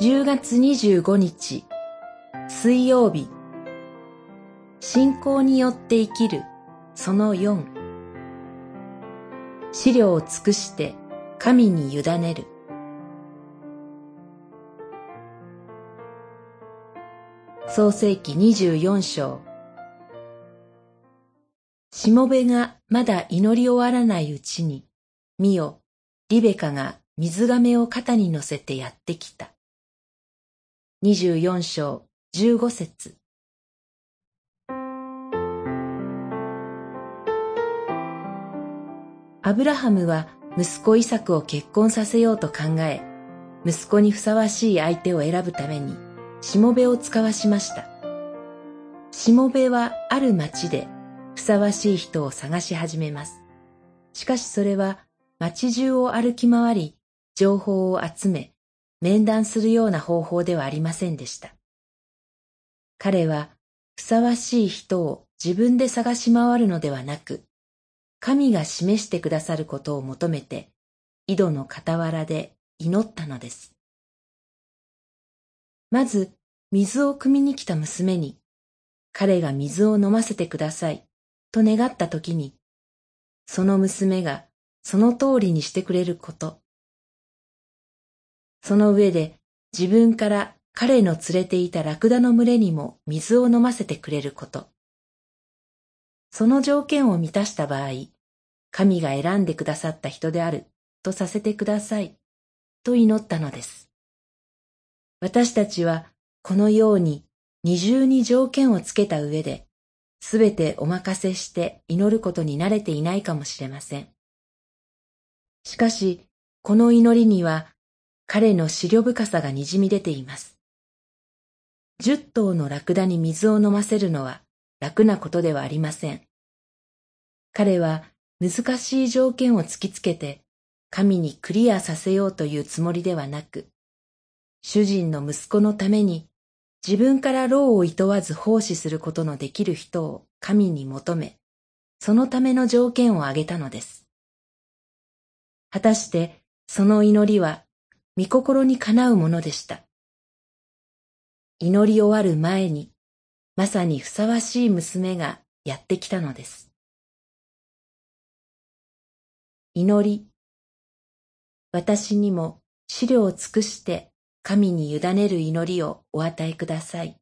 10月25日水曜日。信仰によって生きるその4資料を尽くして神に委ねる。創世紀24章。しもべがまだ祈り終わらないうちに、見よ、リベカが水亀を肩に乗せてやってきた。24章15節アブラハムは息子イサクを結婚させようと考え、息子にふさわしい相手を選ぶために、しもべを使わしました。しもべはある町でふさわしい人を探し始めます。しかしそれは町中を歩き回り、情報を集め、面談するような方法ではありませんでした。彼はふさわしい人を自分で探し回るのではなく、神が示してくださることを求めて、井戸の傍らで祈ったのです。まず、水を汲みに来た娘に、彼が水を飲ませてください、と願ったときに、その娘がその通りにしてくれること。その上で自分から彼の連れていたラクダの群れにも水を飲ませてくれること。その条件を満たした場合、神が選んでくださった人であるとさせてください、と祈ったのです。私たちはこのように二重に条件をつけた上で、すべてお任せして祈ることに慣れていないかもしれません。しかし、この祈りには彼の思慮深さがにじみ出ています。十頭のラクダに水を飲ませるのは楽なことではありません。彼は難しい条件を突きつけて神にクリアさせようというつもりではなく、主人の息子のために自分から労を厭わず奉仕することのできる人を神に求め、そのための条件を挙げたのです。果たしてその祈りは御心にかなうものでした。祈り終わる前に、まさにふさわしい娘がやってきたのです。祈り。私にも資料を尽くして神に委ねる祈りをお与えください。